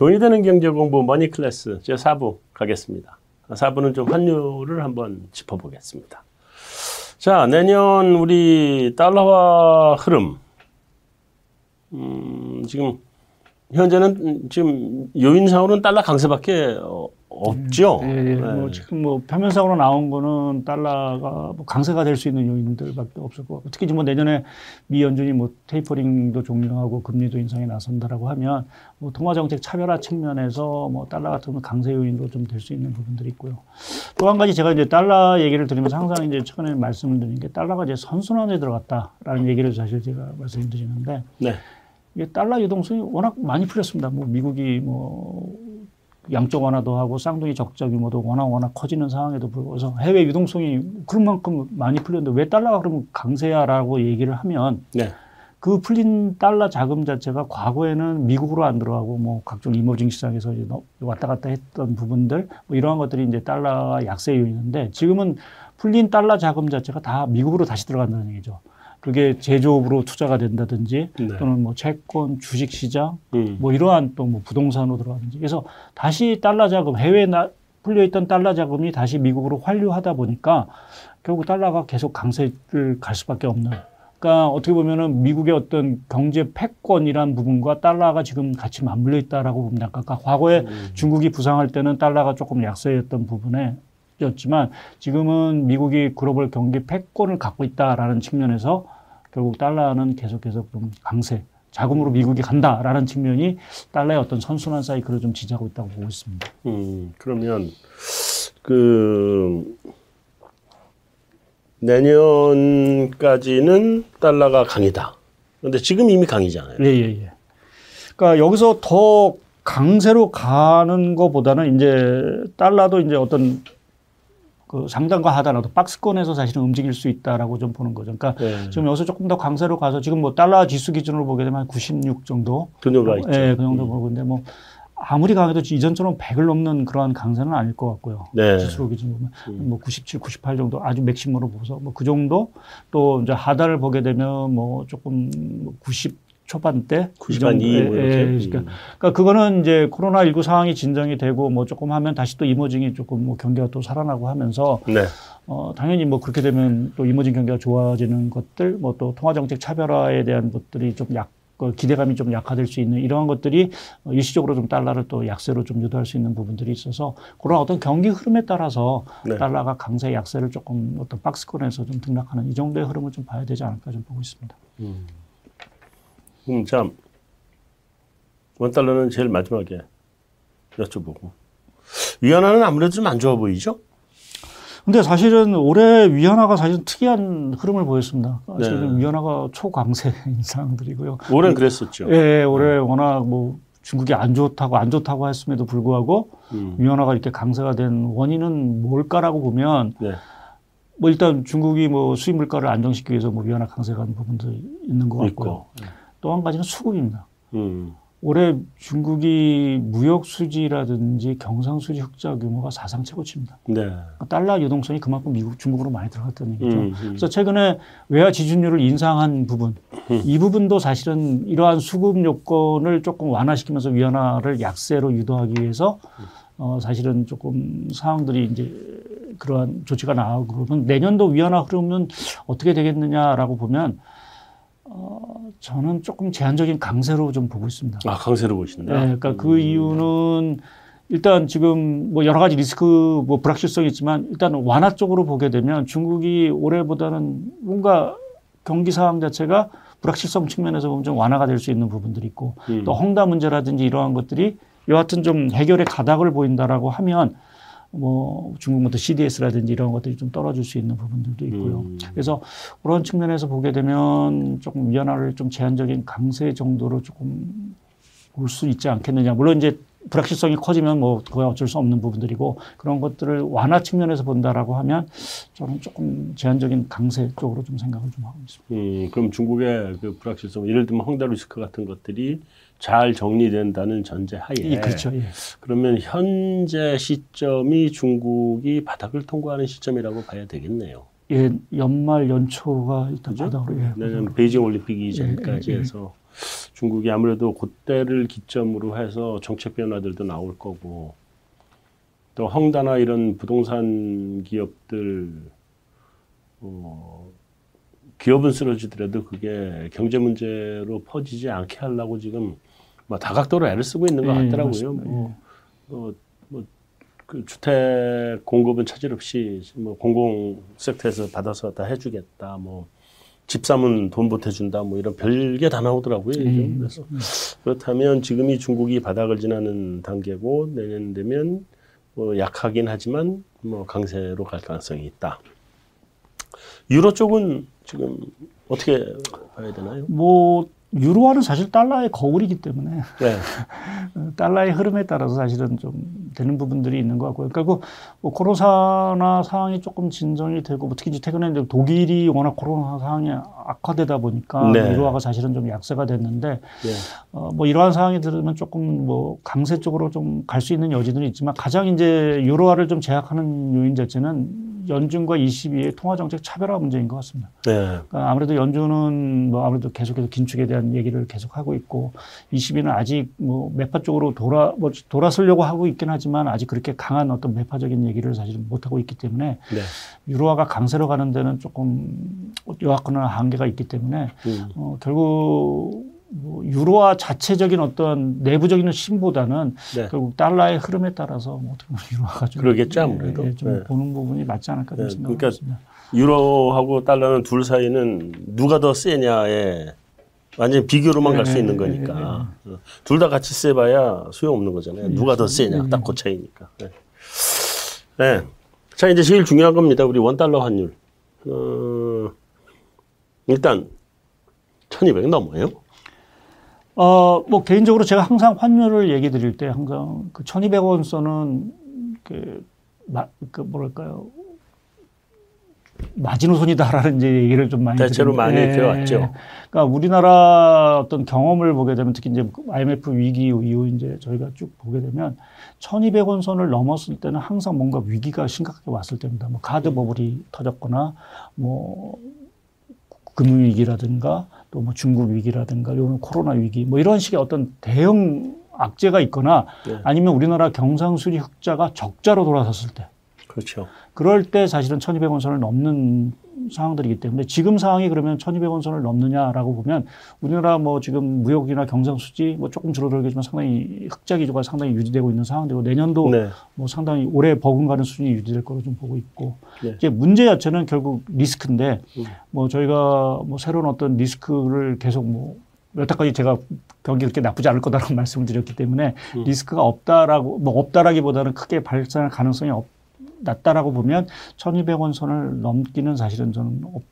돈이 되는 경제 공부 머니 클래스 제 4부 가겠습니다. 4부는 좀 환율을 한번 짚어보겠습니다. 자, 내년 우리 달러화 흐름. 음, 지금 현재는 지금 요인상으로는 달러 강세밖에 어, 없죠. 예, 예. 네. 뭐 지금 뭐 표면상으로 나온 거는 달러가 뭐 강세가 될 수 있는 요인들밖에 없을 것 같고 특히 지금 뭐 내년에 미 연준이 뭐 테이퍼링도 종료하고 금리도 인상에 나선다라고 하면 뭐 통화 정책 차별화 측면에서 뭐 달러 같은 강세 요인도 좀 될 수 있는 부분들이 있고요. 또 한 가지 제가 이제 달러 얘기를 드리면서 항상 이제 최근에 말씀을 드린 게 달러가 이제 선순환에 들어갔다라는 얘기를 사실 제가 말씀드리는데 네. 이게 달러 유동성이 워낙 많이 풀렸습니다. 뭐 미국이 뭐 양적 완화도 하고 쌍둥이 적자 규모도 워낙 워낙 커지는 상황에도 불구하고 해외 유동성이 그런 만큼 많이 풀렸는데 왜 달러가 그러면 강세야라고 얘기를 하면 네. 그 풀린 달러 자금 자체가 과거에는 미국으로 안 들어가고 뭐 각종 이머징 시장에서 왔다 갔다 했던 부분들 뭐 이러한 것들이 이제 달러 약세 요인인데 지금은 풀린 달러 자금 자체가 다 미국으로 다시 들어간다는 얘기죠. 그게 제조업으로 투자가 된다든지 네. 또는 뭐 채권, 주식 시장 음. 뭐 이러한 또 뭐 부동산으로 들어가든지 그래서 다시 달러 자금 해외에 나, 풀려 있던 달러 자금이 다시 미국으로 환류하다 보니까 결국 달러가 계속 강세를 갈 수밖에 없는 그러니까 어떻게 보면은 미국의 어떤 경제 패권이란 부분과 달러가 지금 같이 맞물려 있다라고 봅니다. 그러니까 과거에 음. 중국이 부상할 때는 달러가 조금 약세였던 부분에 였지만 지금은 미국이 글로벌 경기 패권을 갖고 있다라는 측면에서 결국 달러는 계속해서 좀 강세, 자금으로 미국이 간다라는 측면이 달러의 어떤 선순환 사이클을 좀 지지하고 있다고 보고 있습니다. 음, 그러면 그 내년까지는 달러가 강이다. 그런데 지금 이미 강이잖아요. 예, 예, 예. 그러니까 여기서 더 강세로 가는 것보다는 이제 달러도 이제 어떤 그 상단과 하단하도 박스권에서 사실은 움직일 수 있다라고 좀 보는 거죠. 그러니까 네. 지금 여기서 조금 더 강세로 가서 지금 뭐 달러 지수 기준으로 보게 되면 96 정도. 그 정도가 있죠. 예, 그 정도 음. 보고 있는데 뭐 아무리 강해도 이전처럼 100을 넘는 그러한 강세는 아닐 것 같고요. 네. 지수 기준으로 보면 음. 뭐 97, 98 정도 아주 맥심으로 보서 뭐 그 정도 또 이제 하단을 보게 되면 뭐 조금 90뭐 초반대 90반 2뭐 이렇게. 예, 그러니까, 그러니까 그거는 이제 코로나 19 상황이 진정이 되고 뭐 조금 하면 다시 또 이머징이 조금 뭐 경기가 또 살아나고 하면서 네. 어 당연히 뭐 그렇게 되면 또 이머징 경기가 좋아지는 것들 뭐 또 통화 정책 차별화에 대한 것들이 좀약그 기대감이 좀 약화될 수 있는 이러한 것들이 일시적으로 좀 달러를 또 약세로 좀 유도할 수 있는 부분들이 있어서 그런 어떤 경기 흐름에 따라서 네. 달러가 강세 약세를 조금 어떤 박스권에서 좀 등락하는 이 정도의 흐름을 좀 봐야 되지 않을까 좀 보고 있습니다. 음. 음, 참, 원달러는 제일 마지막에 여쭤보고. 위안화는 아무래도 좀 안 좋아 보이죠? 근데 사실은 올해 위안화가 사실 특이한 흐름을 보였습니다. 사실은 네. 위안화가 초강세 인상들이고요. 올해는 그랬었죠. 예, 예 올해 네. 워낙 뭐 중국이 안 좋다고 안 좋다고 했음에도 불구하고 음. 위안화가 이렇게 강세가 된 원인은 뭘까라고 보면 네. 뭐 일단 중국이 뭐 수입 물가를 안정시키기 위해서 뭐 위안화 강세가 한 부분도 있는 것 같고요. 네. 또 한 가지는 수급입니다. 음. 올해 중국이 무역 수지라든지 경상 수지 흑자 규모가 사상 최고치입니다. 네. 그러니까 달러 유동성이 그만큼 미국 중국으로 많이 들어갔다는 얘기죠. 음, 음. 그래서 최근에 외화 지준율을 인상한 부분, 음. 이 부분도 사실은 이러한 수급 요건을 조금 완화시키면서 위안화를 약세로 유도하기 위해서 어, 사실은 조금 상황들이 이제 그러한 조치가 나오고 그러면 내년도 위안화 흐름은 어떻게 되겠느냐라고 보면 어, 저는 조금 제한적인 강세로 좀 보고 있습니다. 아, 강세로 보신다? 네, 그러니까 그 음. 그 이유는 일단 지금 뭐 여러 가지 리스크 뭐 불확실성이 있지만 일단 완화 쪽으로 보게 되면 중국이 올해보다는 뭔가 경기 상황 자체가 불확실성 측면에서 보면 좀 완화가 될 수 있는 부분들이 있고 음. 또 헝다 문제라든지 이러한 것들이 여하튼 좀 해결의 가닥을 보인다라고 하면 뭐 중국부터 CDS라든지 이런 것들이 좀 떨어질 수 있는 부분들도 있고요. 음. 그래서 그런 측면에서 보게 되면 조금 위안화를 좀 제한적인 강세 정도로 조금 볼수 있지 않겠느냐. 물론 이제 불확실성이 커지면 뭐 그거 어쩔 수 없는 부분들이고 그런 것들을 완화 측면에서 본다라고 하면 저는 조금 제한적인 강세 쪽으로 좀 생각을 좀 하고 있습니다. 음, 그럼 중국의 그 불확실성, 예를 들면 헝다 리스크 같은 것들이 잘 정리된다는 전제하에 예, 그렇죠. 예. 그러면 현재 시점이 중국이 바닥을 통과하는 시점이라고 봐야 되겠네요. 예, 연말 연초가 일단 그죠? 바닥으로 예, 내년 베이징 올림픽 이전까지 예, 예, 예. 해서 중국이 아무래도 그때를 기점으로 해서 정책 변화들도 나올 거고 또 헝다나 이런 부동산 기업들 어, 기업은 쓰러지더라도 그게 경제 문제로 퍼지지 않게 하려고 지금 뭐 다각도로 애를 쓰고 있는 것 예, 같더라고요. 뭐, 뭐, 그 주택 공급은 차질 없이 뭐 공공 섹터에서 받아서 다 해주겠다. 뭐 집 사면 돈 보태준다. 뭐 이런 별게 다 나오더라고요. 예. 그래서 그렇다면 지금이 중국이 바닥을 지나는 단계고 내년 되면 뭐 약하긴 하지만 뭐 강세로 갈 가능성이 있다. 유로 쪽은 지금 어떻게 봐야 되나요? 뭐 유로화는 사실 달러의 거울이기 때문에 네. 달러의 흐름에 따라서 사실은 좀 되는 부분들이 있는 것 같고요. 그리고 뭐 코로나 상황이 조금 진정이 되고 뭐 특히 이제 최근에 이제 독일이 워낙 코로나 상황이 악화되다 보니까 네. 유로화가 사실은 좀 약세가 됐는데 네. 어, 뭐 이러한 상황이 들으면 조금 뭐 강세 쪽으로 좀 갈 수 있는 여지들이 있지만 가장 이제 유로화를 좀 제약하는 요인 자체는 연준과 ECB의 통화 정책 차별화 문제인 것 같습니다. 네. 그러니까 아무래도 연준은 뭐 아무래도 계속해서 긴축에 대한 얘기를 계속 하고 있고 20위는 아직 뭐 매파 쪽으로 돌아 뭐 돌아서려고 하고 있긴 하지만 아직 그렇게 강한 어떤 매파적인 얘기를 사실은 못 하고 있기 때문에 네. 유로화가 강세로 가는 데는 조금 요약하는 한계가 있기 때문에 음. 어, 결국 뭐 유로화 자체적인 어떤 내부적인 힘보다는 네. 결국 달러의 흐름에 따라서 뭐 어떻게 보면 유로화가 좀, 그러겠죠, 아무래도. 예, 예, 좀 네. 보는 부분이 맞지 않을까 네, 생각합니다. 그러니까 유로하고 달러는 둘 사이는 누가 더 세냐에 완전 히 비교로만 갈수 네, 있는 네, 거니까 둘 다 같이 세봐야 소용 없는 거잖아요. 누가 더 세냐 네. 딱그 차이니까. 네. 네. 자 이제 제일 중요한 겁니다. 우리 원 달러 환율. 어, 일단 1,200 넘어요. 어, 뭐 개인적으로 제가 항상 환율을 얘기 드릴 때 항상 그 1200원 선은 그, 마, 그 뭐랄까요. 마지노선이다라는 이제 얘기를 좀 많이 대체로 드립니다. 많이 예. 들어왔죠. 그러니까 우리나라 어떤 경험을 보게 되면 특히 이제 IMF 위기 이후 이제 저희가 쭉 보게 되면 1200원 선을 넘었을 때는 항상 뭔가 위기가 심각하게 왔을 때입니다. 뭐 가드 버블이 터졌거나 뭐 금융위기라든가 또 뭐 중국 위기라든가 요는 코로나 위기 뭐 이런 식의 어떤 대형 악재가 있거나 네. 아니면 우리나라 경상수지 흑자가 적자로 돌아섰을 때 그렇죠. 그럴 때 사실은 1200원 선을 넘는 상황들이기 때문에 지금 상황이 그러면 1200원 선을 넘느냐라고 보면 우리나라 뭐 지금 무역이나 경상 수지 뭐 조금 줄어들겠지만 상당히 흑자 기조가 상당히 유지되고 있는 상황이고 내년도 네. 뭐 상당히 올해 버금가는 수준이 유지될 거로 좀 보고 있고 네. 이제 문제 자체는 결국 리스크인데 음. 뭐 저희가 뭐 새로운 어떤 리스크를 계속 뭐 여태까지 제가 경기 그렇게 나쁘지 않을 거다라고 말씀을 드렸기 때문에 음. 리스크가 없다라고 뭐 없다라기보다는 크게 발생할 가능성이 없, 낮다라고 보면 1,200원 선을 넘기는 사실은 저는 없,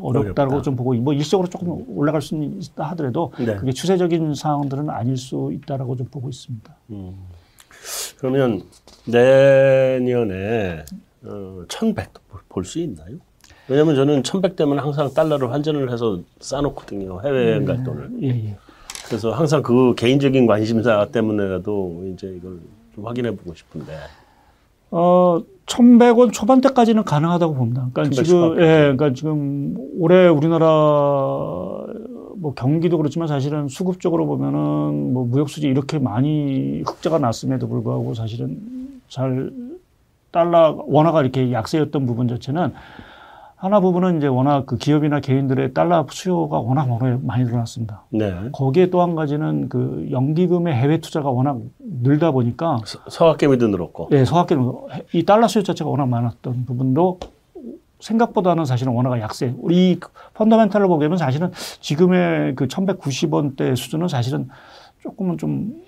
어렵다고 어렵다. 좀 보고 뭐 일시적으로 조금 올라갈 수는 있다 하더라도 네. 그게 추세적인 상황들은 아닐 수 있다라고 좀 보고 있습니다. 음. 그러면 내년에 어, 1100도 볼 수 있나요? 왜냐면 저는 1100 되면 항상 달러를 환전을 해서 싸놓거든요. 해외여행 갈 돈을. 예, 예. 그래서 항상 그 개인적인 관심사 때문에라도 이제 이걸 좀 확인해 보고 싶은데. 어, 1,100원 초반대까지는 가능하다고 봅니다. 그러니까 1100 지금. 예, 그러니까 지금 올해 우리나라 뭐 경기도 그렇지만 사실은 수급적으로 보면은 뭐 무역수지 이렇게 많이 흑자가 났음에도 불구하고 사실은 잘 달러, 원화가 이렇게 약세였던 부분 자체는 하나 부분은 이제 워낙 그 기업이나 개인들의 달러 수요가 워낙 많이 늘어났습니다. 네. 거기에 또 한 가지는 그 연기금의 해외 투자가 워낙 늘다 보니까 서- 서학개미도 늘었고. 네, 서학기는 이 달러 수요 자체가 워낙 많았던 부분도 생각보다는 사실은 원화가 약세. 우리 펀더멘탈로 보게 되면 사실은 지금의 그 1190원대 수준은 사실은 조금은 좀, 좀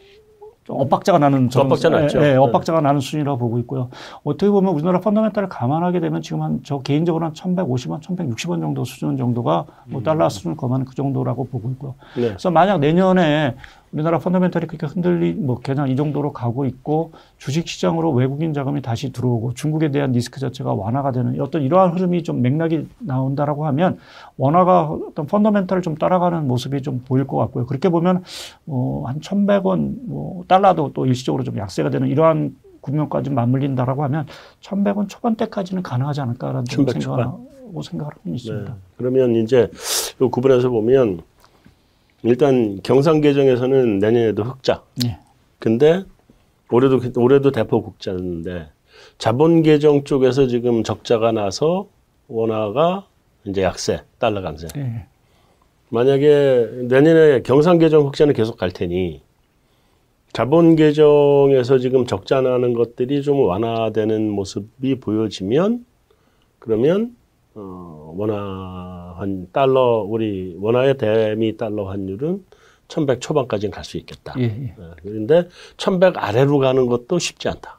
엇박자가 나는 저는- 엇박자 났죠. 예, 예, 엇박자가 나는 수준이라고 보고 있고요. 어떻게 보면 우리나라 펀더멘탈을 감안하게 되면 지금 한 저 개인적으로 한 1150원, 1160원 정도 수준 정도가 뭐 달러 수준을 거하는 그 정도라고 보고 있고요. 네. 그래서 만약 내년에 우리나라 펀더멘탈이 그렇게 흔들리 뭐 그냥 이 정도로 가고 있고 주식 시장으로 외국인 자금이 다시 들어오고 중국에 대한 리스크 자체가 완화가 되는 어떤 이러한 흐름이 좀 맥락이 나온다라고 하면 원화가 어떤 펀더멘탈을 좀 따라가는 모습이 좀 보일 것 같고요. 그렇게 보면 어한 1,100원 뭐 달러도 또 일시적으로 좀 약세가 되는 이러한 국면까지 맞물린다라고 하면 1,100원 초반대까지는 가능하지 않을까라는 1100 생각하고 생각을 하고 있습니다. 네. 그러면 이제 이 구분해서 보면 일단 경상 계정에서는 내년에도 흑자. 예. 근데 올해도 올해도 대폭 흑자였는데 자본 계정 쪽에서 지금 적자가 나서 원화가 이제 약세, 달러 강세. 예. 만약에 내년에 경상 계정 흑자는 계속 갈 테니 자본 계정에서 지금 적자 나는 것들이 좀 완화되는 모습이 보여지면 그러면 어 원화 한 달러 우리 원화의 대미 달러 환율은 1100 초반까지는 갈 수 있겠다. 예, 예. 예, 그런데 1100 아래로 가는 것도 쉽지 않다.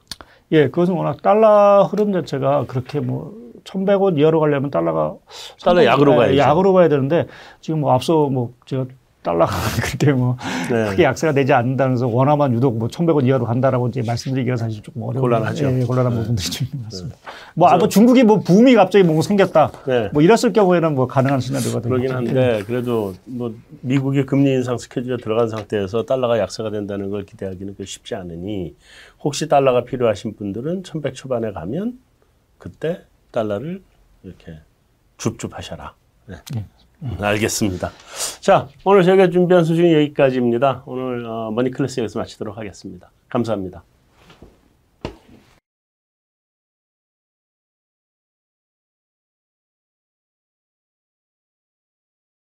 예, 그것은 워낙 달러 흐름 자체가 그렇게 뭐 1100원 이하로 가려면 달러가 달러 약으로 예, 가야죠. 약으로 가야 되는데 지금 뭐 앞서 뭐 제가 달러가 그때 뭐 네. 크게 약세가 되지 않는다면서 원화만 유독 뭐 1100원 이하로 간다라고 이제 말씀드리기가 사실 조금 어려운 곤란하죠. 네. 예, 곤란한 부분들이 좀 있는 것 같습니다. 뭐, 아, 뭐 중국이 뭐 붐이 갑자기 뭐 생겼다. 네. 뭐 이랬을 경우에는 뭐 가능한 시나리오가 그러긴. 한데 그래도 뭐 미국의 금리 인상 스케줄에 들어간 상태에서 달러가 약세가 된다는 걸 기대하기는 그 쉽지 않으니 혹시 달러가 필요하신 분들은 1100 초반에 가면 그때 달러를 이렇게 줍줍 하셔라. 네. 음, 알겠습니다. 자, 오늘 저희가 준비한 수준이 여기까지입니다. 오늘 어, 머니클래스 여기서 마치도록 하겠습니다. 감사합니다.